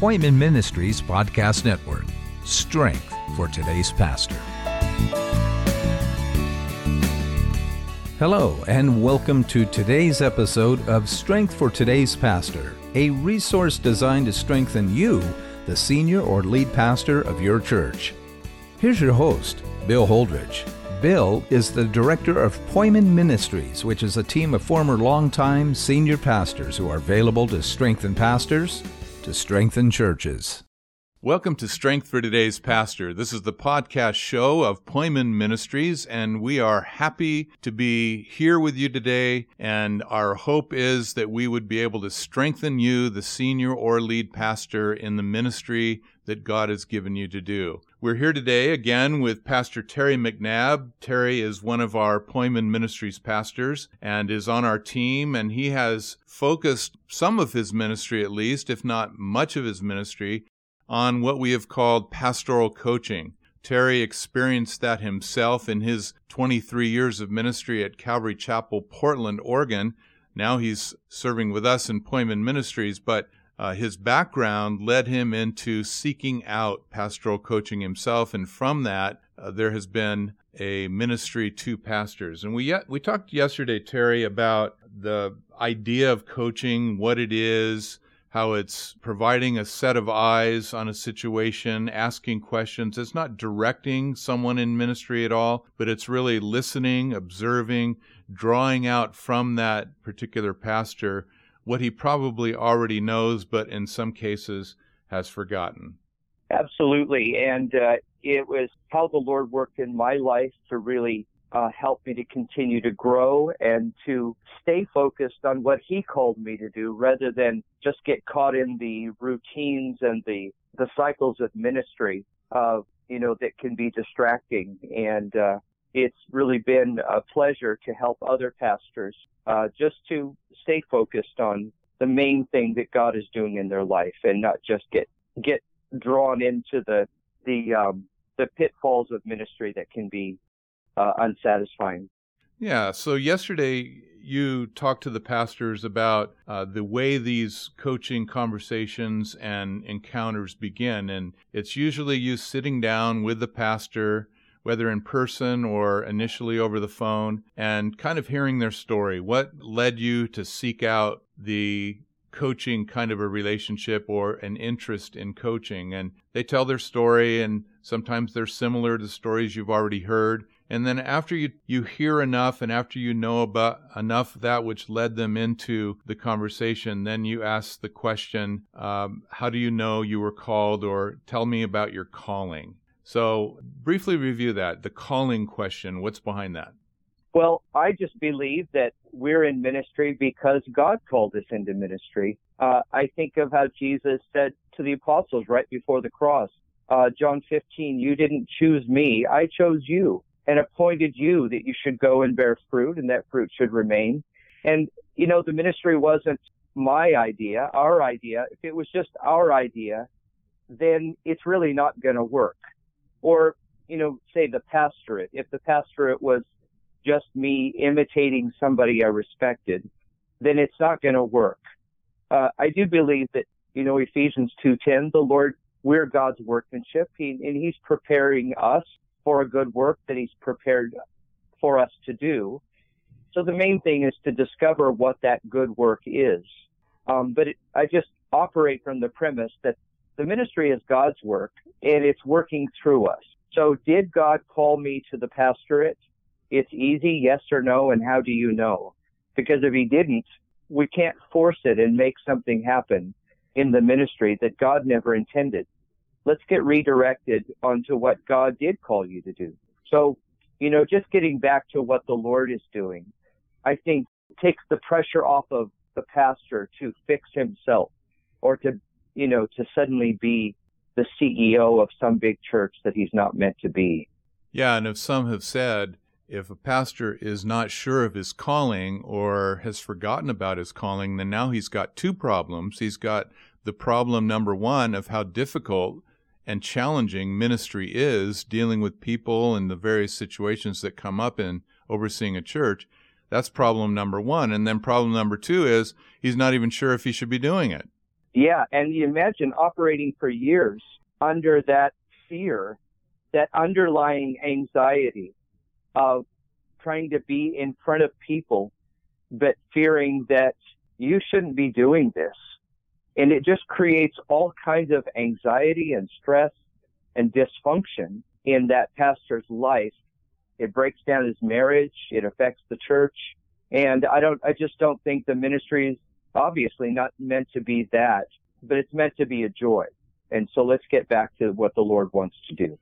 Poimen Ministries Podcast Network. Strength for today's pastor. Hello, and welcome to today's episode of Strength for Today's Pastor, a resource designed to strengthen you, the senior or lead pastor of your church. Here's your host, Bill Holdridge. Bill is the director of Poimen Ministries, which is a team of former longtime senior pastors who are available to strengthen pastors, to strengthen churches. Welcome to Strength for Today's Pastor. This is the podcast show of Poimen Ministries, and we are happy to be here with you today. And our hope is that we would be able to strengthen you, the senior or lead pastor, in the ministry that God has given you to do. We're here today again with Pastor Terry McNabb. Terry is one of our Poimen Ministries pastors and is on our team, and he has focused some of his ministry, at least, if not much of his ministry, on what we have called pastoral coaching. Terry experienced that himself in his 23 years of ministry at Calvary Chapel, Portland, Oregon. Now he's serving with us in Poimen Ministries, but uh, his background led him into seeking out pastoral coaching himself, and from that, uh, there has been a ministry to pastors. And we we talked yesterday, Terry, about the idea of coaching, what it is, how it's providing a set of eyes on a situation, asking questions. It's not directing someone in ministry at all, but it's really listening, observing, drawing out from that particular pastor what he probably already knows, but in some cases has forgotten. Absolutely. And uh, it was how the Lord worked in my life to really uh, help me to continue to grow and to stay focused on what He called me to do rather than just get caught in the routines and the, the cycles of ministry of, you know, that can be distracting. And, uh, it's really been a pleasure to help other pastors uh, just to stay focused on the main thing that God is doing in their life and not just get get drawn into the the um, the pitfalls of ministry that can be uh, unsatisfying. Yeah. So yesterday you talked to the pastors about uh, the way these coaching conversations and encounters begin, and it's usually you sitting down with the pastor whether in person or initially over the phone, and kind of hearing their story. What led you to seek out the coaching kind of a relationship or an interest in coaching? And they tell their story, and sometimes they're similar to stories you've already heard. And then after you, you hear enough and after you know about enough that which led them into the conversation, then you ask the question, um, how do you know you were called or tell me about your calling? So, briefly review that the calling question. What's behind that? Well, I just believe that we're in ministry because God called us into ministry. Uh, I think of how Jesus said to the apostles right before the cross, uh, John 15, you didn't choose me, I chose you and appointed you that you should go and bear fruit and that fruit should remain. And, you know, the ministry wasn't my idea, our idea. If it was just our idea, then it's really not going to work or, you know, say the pastorate. If the pastorate was just me imitating somebody I respected, then it's not going to work. Uh, I do believe that, you know, Ephesians 2.10, the Lord, we're God's workmanship, he, and He's preparing us for a good work that He's prepared for us to do. So the main thing is to discover what that good work is. Um, but it, I just operate from the premise that the ministry is God's work and it's working through us. So did God call me to the pastorate? It's easy, yes or no, and how do you know? Because if he didn't, we can't force it and make something happen in the ministry that God never intended. Let's get redirected onto what God did call you to do. So, you know, just getting back to what the Lord is doing, I think takes the pressure off of the pastor to fix himself or to you know, to suddenly be the CEO of some big church that he's not meant to be. Yeah, and if some have said, if a pastor is not sure of his calling or has forgotten about his calling, then now he's got two problems. He's got the problem number one of how difficult and challenging ministry is dealing with people and the various situations that come up in overseeing a church. That's problem number one. And then problem number two is he's not even sure if he should be doing it. Yeah, and you imagine operating for years under that fear, that underlying anxiety of trying to be in front of people, but fearing that you shouldn't be doing this. And it just creates all kinds of anxiety and stress and dysfunction in that pastor's life. It breaks down his marriage. It affects the church. And I don't, I just don't think the ministry is obviously not meant to be that, but it's meant to be a joy. And so let's get back to what the Lord wants to do.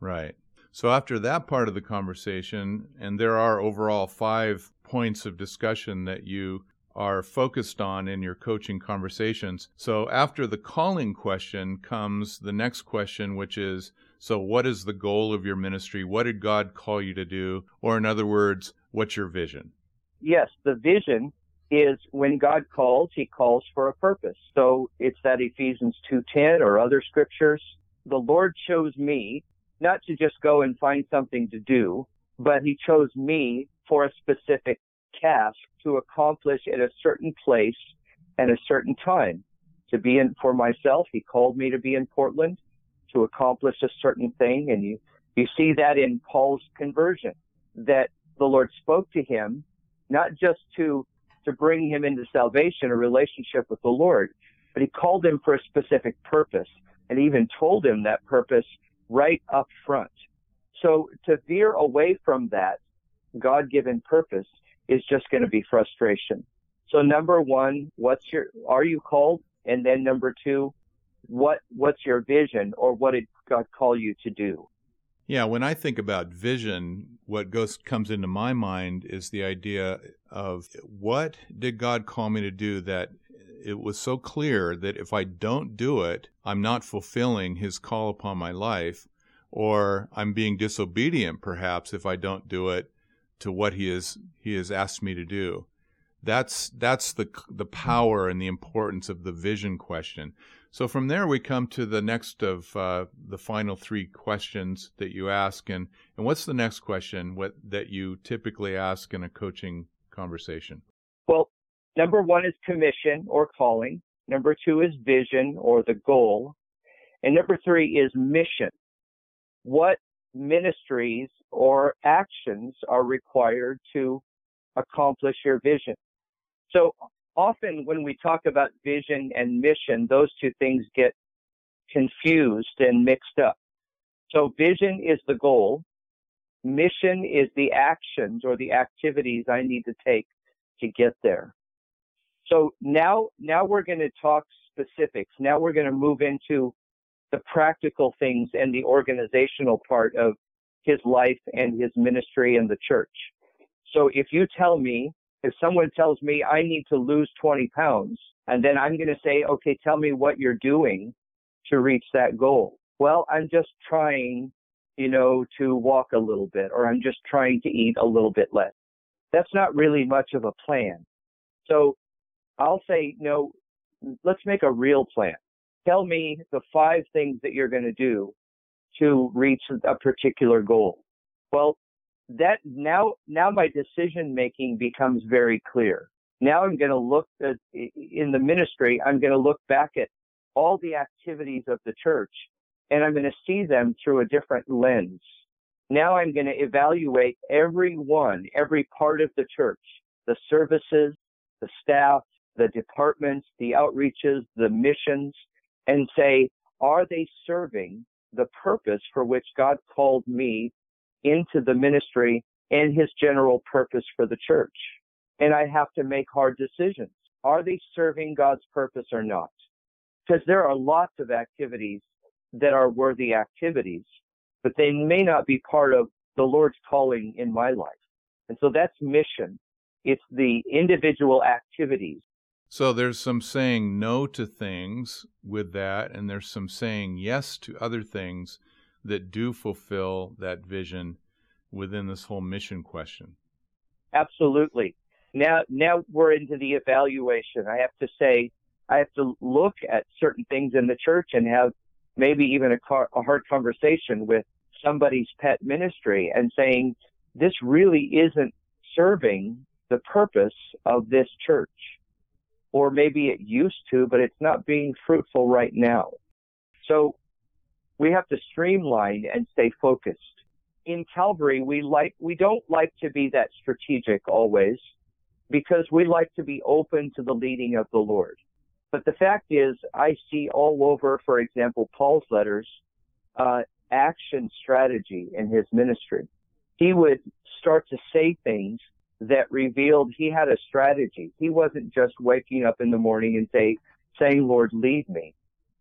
Right. So after that part of the conversation, and there are overall five points of discussion that you are focused on in your coaching conversations. So after the calling question comes the next question, which is so what is the goal of your ministry? What did God call you to do? Or in other words, what's your vision? Yes, the vision is when God calls, he calls for a purpose. So it's that Ephesians 2:10 or other scriptures. The Lord chose me not to just go and find something to do, but he chose me for a specific task to accomplish at a certain place and a certain time. To be in for myself, he called me to be in Portland to accomplish a certain thing. And you, you see that in Paul's conversion, that the Lord spoke to him, not just to, to bring him into salvation, a relationship with the Lord, but he called him for a specific purpose and even told him that purpose right up front. So to veer away from that God given purpose is just going to be frustration. So number one, what's your, are you called? And then number two, what, what's your vision or what did God call you to do? Yeah, when I think about vision, what goes comes into my mind is the idea of what did God call me to do that it was so clear that if I don't do it, I'm not fulfilling his call upon my life, or I'm being disobedient perhaps if I don't do it to what he is he has asked me to do. That's that's the the power and the importance of the vision question. So from there we come to the next of uh, the final three questions that you ask, and and what's the next question what that you typically ask in a coaching conversation? Well, number one is commission or calling. Number two is vision or the goal, and number three is mission. What ministries or actions are required to accomplish your vision. So often when we talk about vision and mission, those two things get confused and mixed up. So vision is the goal. Mission is the actions or the activities I need to take to get there. So now, now we're going to talk specifics. Now we're going to move into the practical things and the organizational part of his life and his ministry and the church. So if you tell me, if someone tells me I need to lose 20 pounds, and then I'm going to say, okay, tell me what you're doing to reach that goal. Well, I'm just trying, you know, to walk a little bit, or I'm just trying to eat a little bit less. That's not really much of a plan. So I'll say, no, let's make a real plan tell me the five things that you're going to do to reach a particular goal. Well, that now, now my decision making becomes very clear. Now I'm going to look at, in the ministry, I'm going to look back at all the activities of the church and I'm going to see them through a different lens. Now I'm going to evaluate every one, every part of the church, the services, the staff, the departments, the outreaches, the missions, and say, are they serving the purpose for which God called me into the ministry and his general purpose for the church? And I have to make hard decisions. Are they serving God's purpose or not? Because there are lots of activities that are worthy activities, but they may not be part of the Lord's calling in my life. And so that's mission. It's the individual activities so there's some saying no to things with that, and there's some saying yes to other things that do fulfill that vision within this whole mission question. Absolutely. Now, now we're into the evaluation. I have to say, I have to look at certain things in the church and have maybe even a, car, a hard conversation with somebody's pet ministry and saying, this really isn't serving the purpose of this church or maybe it used to, but it's not being fruitful right now. So we have to streamline and stay focused. In Calvary, we like, we don't like to be that strategic always because we like to be open to the leading of the Lord. But the fact is, I see all over, for example, Paul's letters, uh, action strategy in his ministry. He would start to say things that revealed he had a strategy. He wasn't just waking up in the morning and say, saying, Lord, lead me.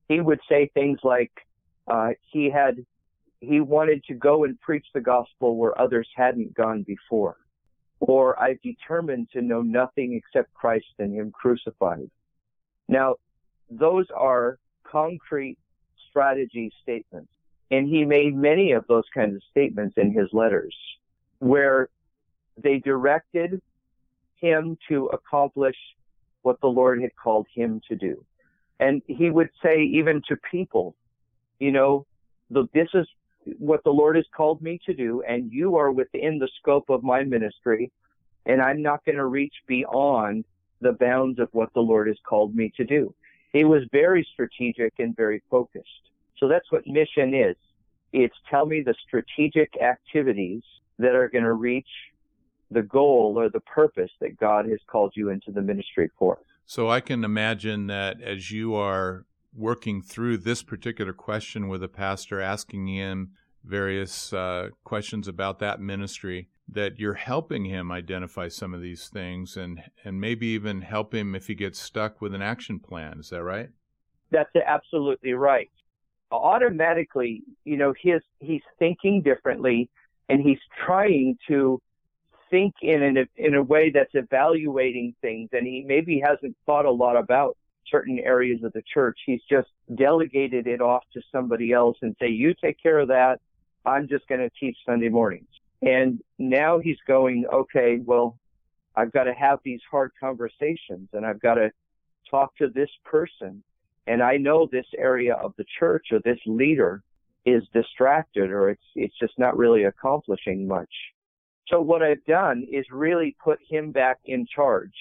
He would say things like, uh, he had, he wanted to go and preach the gospel where others hadn't gone before. Or I've determined to know nothing except Christ and Him crucified. Now, those are concrete strategy statements. And he made many of those kinds of statements in his letters where they directed him to accomplish what the Lord had called him to do. And he would say even to people, you know, the, this is what the Lord has called me to do, and you are within the scope of my ministry, and I'm not going to reach beyond the bounds of what the Lord has called me to do. He was very strategic and very focused. So that's what mission is. It's tell me the strategic activities that are going to reach the goal or the purpose that God has called you into the ministry for. So I can imagine that as you are working through this particular question with a pastor, asking him various uh, questions about that ministry, that you're helping him identify some of these things and, and maybe even help him if he gets stuck with an action plan. Is that right? That's absolutely right. Automatically, you know, his, he's thinking differently and he's trying to think in a, in a way that's evaluating things and he maybe hasn't thought a lot about certain areas of the church. He's just delegated it off to somebody else and say, you take care of that. I'm just going to teach Sunday mornings. And now he's going, okay, well, I've got to have these hard conversations and I've got to talk to this person. And I know this area of the church or this leader is distracted or it's, it's just not really accomplishing much. So what I've done is really put him back in charge,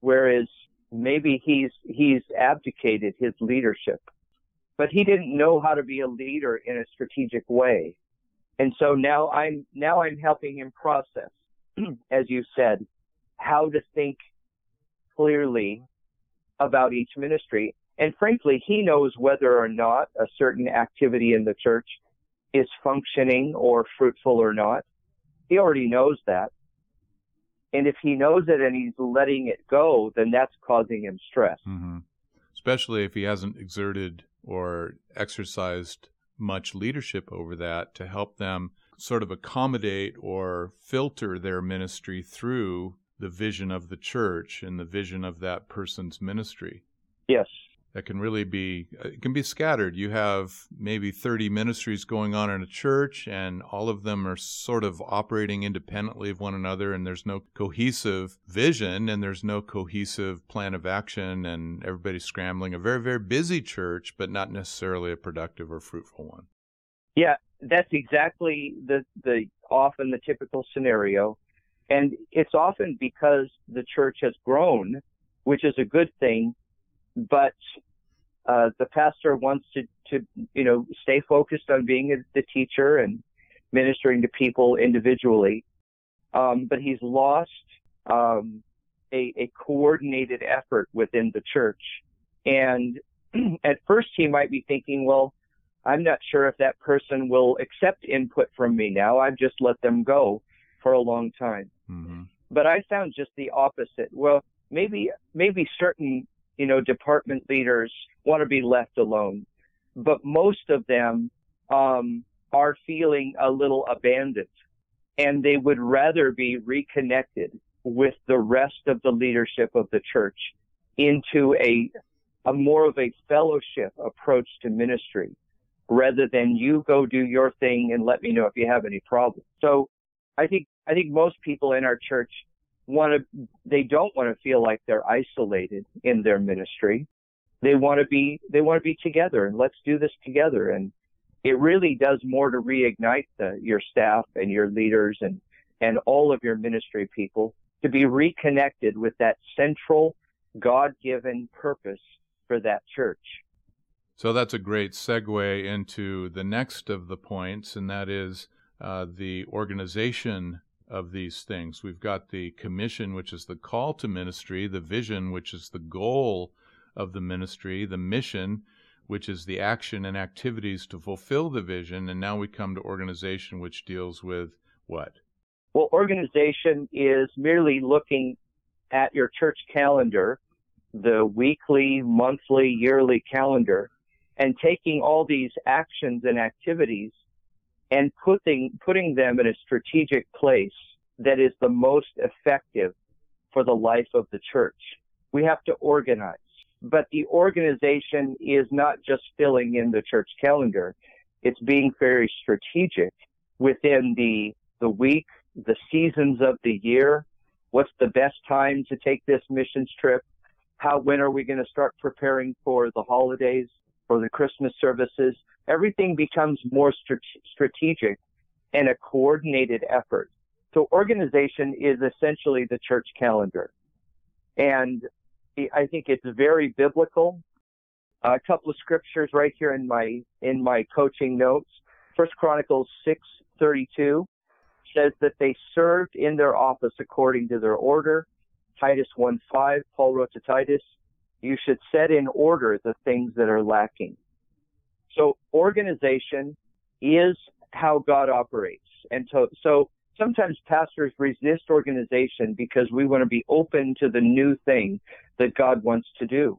whereas maybe he's he's abdicated his leadership, but he didn't know how to be a leader in a strategic way, and so now I'm now I'm helping him process, as you said, how to think clearly about each ministry. And frankly, he knows whether or not a certain activity in the church is functioning or fruitful or not. He already knows that. And if he knows it and he's letting it go, then that's causing him stress. Mm-hmm. Especially if he hasn't exerted or exercised much leadership over that to help them sort of accommodate or filter their ministry through the vision of the church and the vision of that person's ministry. Yes that can really be uh, it can be scattered. You have maybe 30 ministries going on in a church and all of them are sort of operating independently of one another and there's no cohesive vision and there's no cohesive plan of action and everybody's scrambling. A very very busy church but not necessarily a productive or fruitful one. Yeah, that's exactly the the often the typical scenario and it's often because the church has grown, which is a good thing but uh, the pastor wants to, to, you know, stay focused on being a, the teacher and ministering to people individually. Um, but he's lost um, a, a coordinated effort within the church. And at first he might be thinking, well, I'm not sure if that person will accept input from me now. I've just let them go for a long time. Mm-hmm. But I found just the opposite. Well, maybe maybe certain you know, department leaders want to be left alone, but most of them um, are feeling a little abandoned, and they would rather be reconnected with the rest of the leadership of the church into a a more of a fellowship approach to ministry rather than you go do your thing and let me know if you have any problems. So I think I think most people in our church want to, they don't want to feel like they're isolated in their ministry. They want to be, they want to be together and let's do this together. And it really does more to reignite the, your staff and your leaders and, and all of your ministry people to be reconnected with that central God given purpose for that church. So that's a great segue into the next of the points, and that is uh, the organization of these things. We've got the commission, which is the call to ministry, the vision, which is the goal of the ministry, the mission, which is the action and activities to fulfill the vision, and now we come to organization, which deals with what? Well, organization is merely looking at your church calendar, the weekly, monthly, yearly calendar, and taking all these actions and activities and putting putting them in a strategic place that is the most effective for the life of the church. We have to organize. But the organization is not just filling in the church calendar. It's being very strategic within the the week, the seasons of the year. What's the best time to take this missions trip? How when are we going to start preparing for the holidays, for the Christmas services? everything becomes more strategic and a coordinated effort. So organization is essentially the church calendar. And I think it's very biblical. A couple of scriptures right here in my, in my coaching notes. First Chronicles 6:32 says that they served in their office according to their order. Titus 1:5, Paul wrote to Titus, you should set in order the things that are lacking. So organization is how God operates. And so, so sometimes pastors resist organization because we want to be open to the new thing that God wants to do.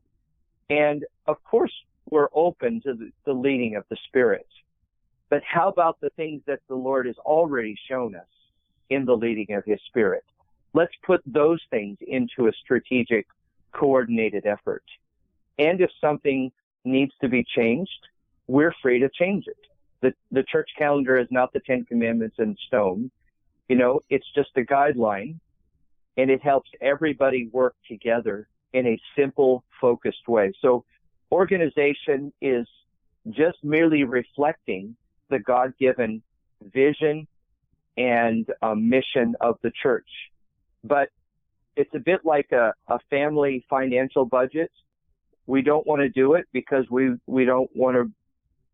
And of course, we're open to the, the leading of the Spirit. But how about the things that the Lord has already shown us in the leading of His Spirit? Let's put those things into a strategic, coordinated effort. And if something needs to be changed, we're free to change it. The, the church calendar is not the Ten Commandments in stone. You know, it's just a guideline and it helps everybody work together in a simple, focused way. So organization is just merely reflecting the God-given vision and uh, mission of the church. But it's a bit like a, a family financial budget. We don't want to do it because we, we don't want to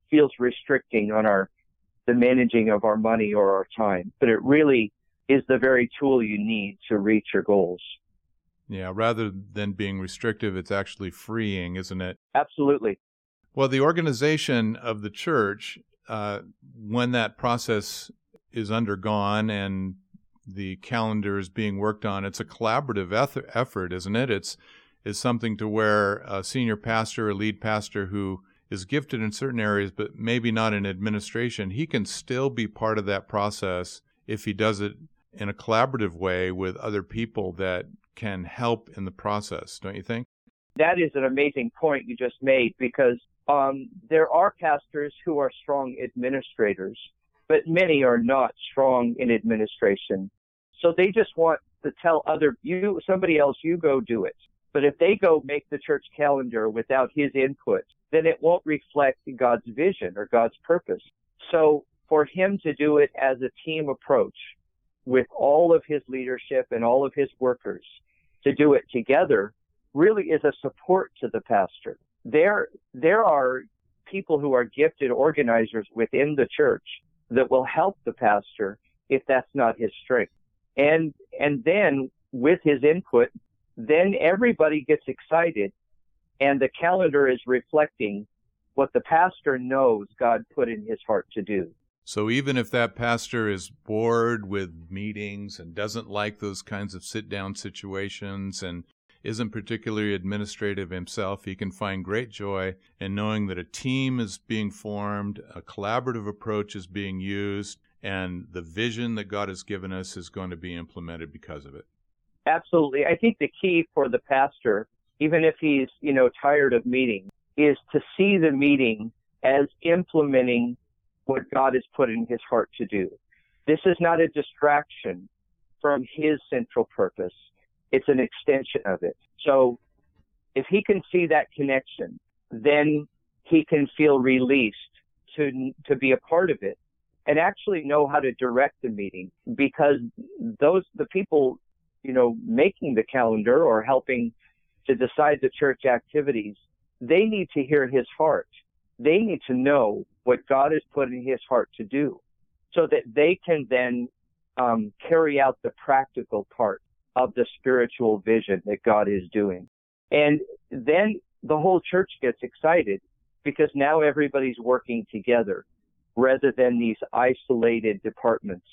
feels restricting on our the managing of our money or our time, but it really is the very tool you need to reach your goals. Yeah, rather than being restrictive, it's actually freeing, isn't it? Absolutely. Well, the organization of the church, uh, when that process is undergone and the calendar is being worked on, it's a collaborative effort, isn't it? It's is something to where a senior pastor, a lead pastor who is gifted in certain areas, but maybe not in administration, he can still be part of that process if he does it in a collaborative way with other people that can help in the process, don't you think? That is an amazing point you just made because um, there are pastors who are strong administrators, but many are not strong in administration. So they just want to tell other you somebody else you go do it. But if they go make the church calendar without his input, then it won't reflect God's vision or God's purpose. So for him to do it as a team approach with all of his leadership and all of his workers to do it together really is a support to the pastor. There, there are people who are gifted organizers within the church that will help the pastor if that's not his strength. And, and then with his input, then everybody gets excited and the calendar is reflecting what the pastor knows God put in his heart to do. So even if that pastor is bored with meetings and doesn't like those kinds of sit down situations and isn't particularly administrative himself, he can find great joy in knowing that a team is being formed, a collaborative approach is being used, and the vision that God has given us is going to be implemented because of it. Absolutely. I think the key for the pastor, even if he's, you know, tired of meeting, is to see the meeting as implementing what God has put in his heart to do. This is not a distraction from his central purpose. It's an extension of it. So if he can see that connection, then he can feel released to, to be a part of it and actually know how to direct the meeting because those, the people you know, making the calendar or helping to decide the church activities, they need to hear his heart. They need to know what God has put in his heart to do so that they can then um, carry out the practical part of the spiritual vision that God is doing. And then the whole church gets excited because now everybody's working together rather than these isolated departments,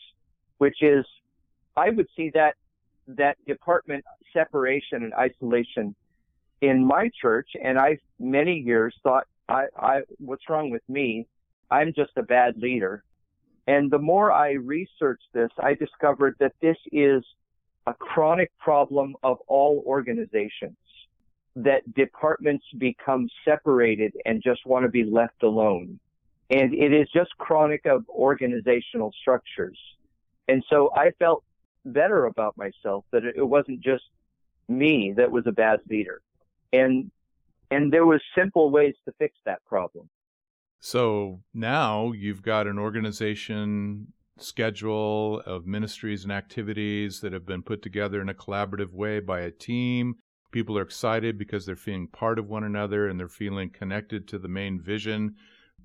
which is, I would see that, that department separation and isolation in my church. And I, many years thought, I, I, what's wrong with me? I'm just a bad leader. And the more I researched this, I discovered that this is a chronic problem of all organizations that departments become separated and just want to be left alone. And it is just chronic of organizational structures. And so I felt better about myself that it wasn't just me that was a bad leader. And, and there was simple ways to fix that problem. So now you've got an organization schedule of ministries and activities that have been put together in a collaborative way by a team. People are excited because they're feeling part of one another and they're feeling connected to the main vision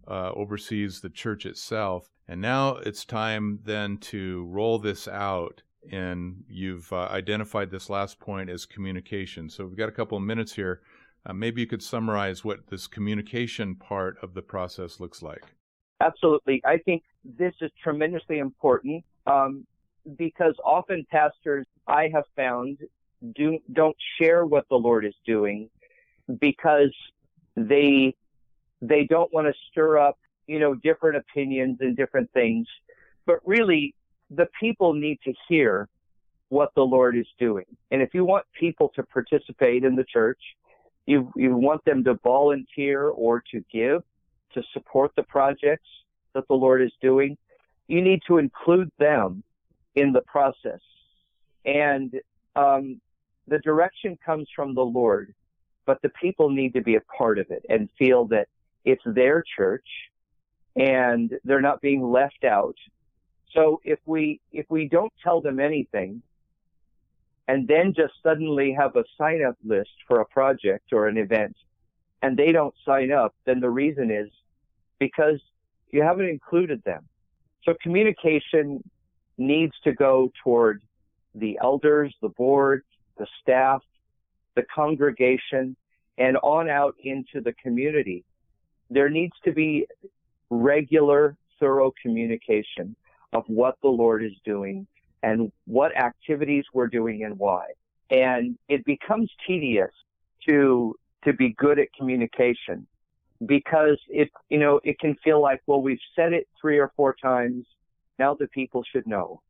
uh, oversees the church itself. And now it's time then to roll this out. And you've uh, identified this last point as communication. So we've got a couple of minutes here. Uh, maybe you could summarize what this communication part of the process looks like. Absolutely. I think this is tremendously important um, because often pastors I have found do don't share what the Lord is doing because they they don't want to stir up you know different opinions and different things, but really the people need to hear what the Lord is doing. And if you want people to participate in the church, you you want them to volunteer or to give to support the projects that the Lord is doing, you need to include them in the process. And um, the direction comes from the Lord, but the people need to be a part of it and feel that it's their church and they're not being left out. So if we if we don't tell them anything and then just suddenly have a sign up list for a project or an event and they don't sign up, then the reason is because you haven't included them. So communication needs to go toward the elders, the board, the staff, the congregation, and on out into the community. There needs to be regular, thorough communication of what the Lord is doing and what activities we're doing and why. And it becomes tedious to, to be good at communication because it, you know, it can feel like, well, we've said it three or four times. Now the people should know.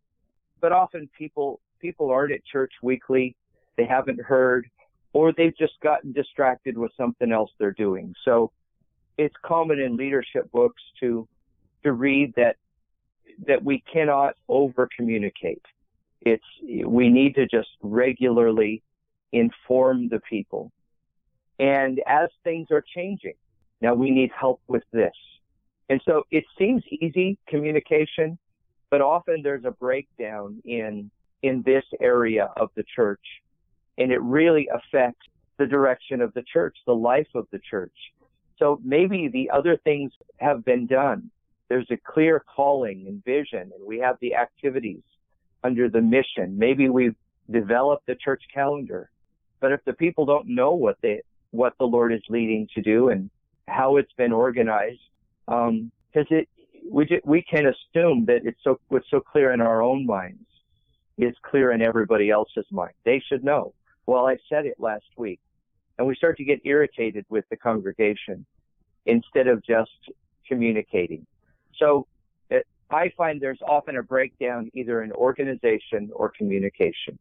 But often people, people aren't at church weekly. They haven't heard or they've just gotten distracted with something else they're doing. So it's common in leadership books to, to read that, that we cannot over communicate. It's, we need to just regularly inform the people. And as things are changing, now we need help with this. And so it seems easy communication, but often there's a breakdown in, in this area of the church and it really affects the direction of the church, the life of the church. So maybe the other things have been done. There's a clear calling and vision and we have the activities under the mission. Maybe we've developed the church calendar. But if the people don't know what they, what the Lord is leading to do and how it's been organized, because um, it we we can assume that it's so what's so clear in our own minds is clear in everybody else's mind. They should know. Well, I said it last week, and we start to get irritated with the congregation instead of just communicating. So it, I find there's often a breakdown either in organization or communication.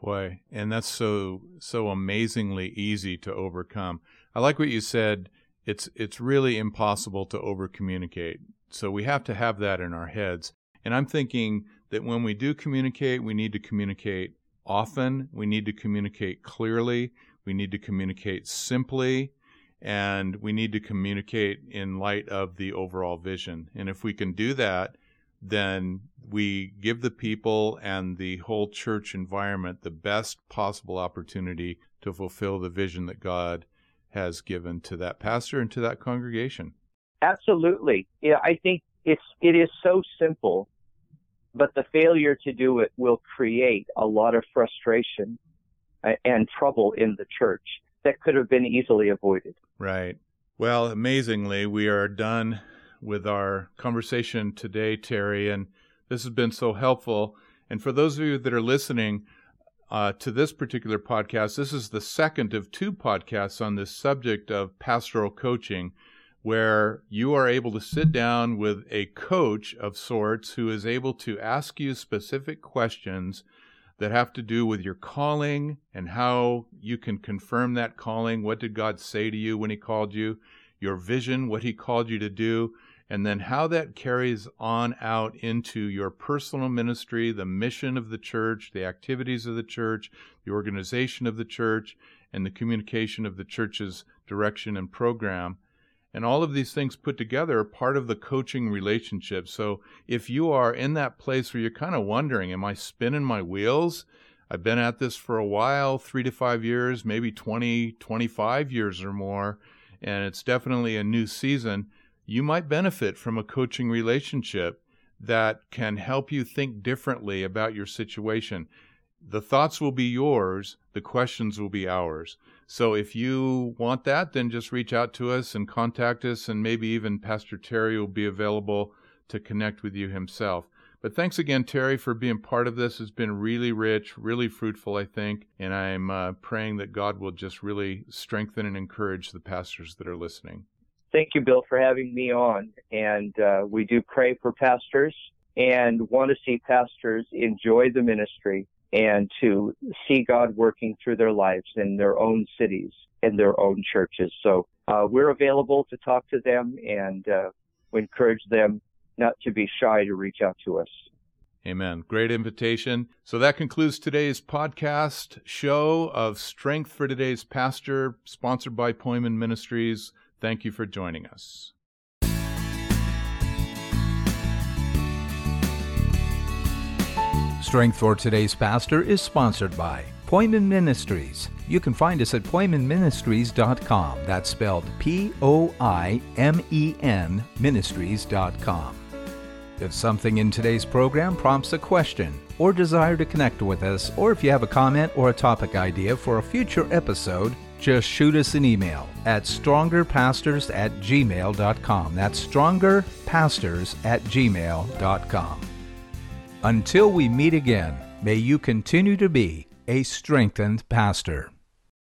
Boy, and that's so so amazingly easy to overcome. I like what you said it's it's really impossible to over communicate. So we have to have that in our heads. And I'm thinking that when we do communicate, we need to communicate often, we need to communicate clearly, we need to communicate simply, and we need to communicate in light of the overall vision. And if we can do that, then we give the people and the whole church environment the best possible opportunity to fulfill the vision that God has given to that pastor and to that congregation. Absolutely. Yeah, I think it's it is so simple, but the failure to do it will create a lot of frustration uh, and trouble in the church that could have been easily avoided. Right. Well, amazingly, we are done with our conversation today, Terry, and this has been so helpful. And for those of you that are listening uh, to this particular podcast, this is the second of two podcasts on this subject of pastoral coaching, where you are able to sit down with a coach of sorts who is able to ask you specific questions that have to do with your calling and how you can confirm that calling. What did God say to you when He called you? Your vision, what He called you to do, and then how that carries on out into your personal ministry, the mission of the church, the activities of the church, the organization of the church, and the communication of the church's direction and program. And all of these things put together are part of the coaching relationship. So if you are in that place where you're kind of wondering, am I spinning my wheels? I've been at this for a while, three to five years, maybe 20, 25 years or more, and it's definitely a new season you might benefit from a coaching relationship that can help you think differently about your situation. The thoughts will be yours, the questions will be ours. So if you want that, then just reach out to us and contact us, and maybe even Pastor Terry will be available to connect with you himself. But thanks again, Terry, for being part of this. It's been really rich, really fruitful, I think. And I'm uh, praying that God will just really strengthen and encourage the pastors that are listening thank you, Bill, for having me on. And uh, we do pray for pastors and want to see pastors enjoy the ministry and to see God working through their lives in their own cities and their own churches. So uh, we're available to talk to them and uh, encourage them not to be shy to reach out to us. Amen. Great invitation. So that concludes today's podcast show of Strength for Today's Pastor, sponsored by Poimen Ministries. Thank you for joining us. Strength for Today's Pastor is sponsored by Poimen Ministries. You can find us at poimenministries.com. That's spelled P O I M E N ministries.com. If something in today's program prompts a question or desire to connect with us, or if you have a comment or a topic idea for a future episode, just shoot us an email at strongerpastors at gmail.com. That's strongerpastors at gmail.com. Until we meet again, may you continue to be a strengthened pastor.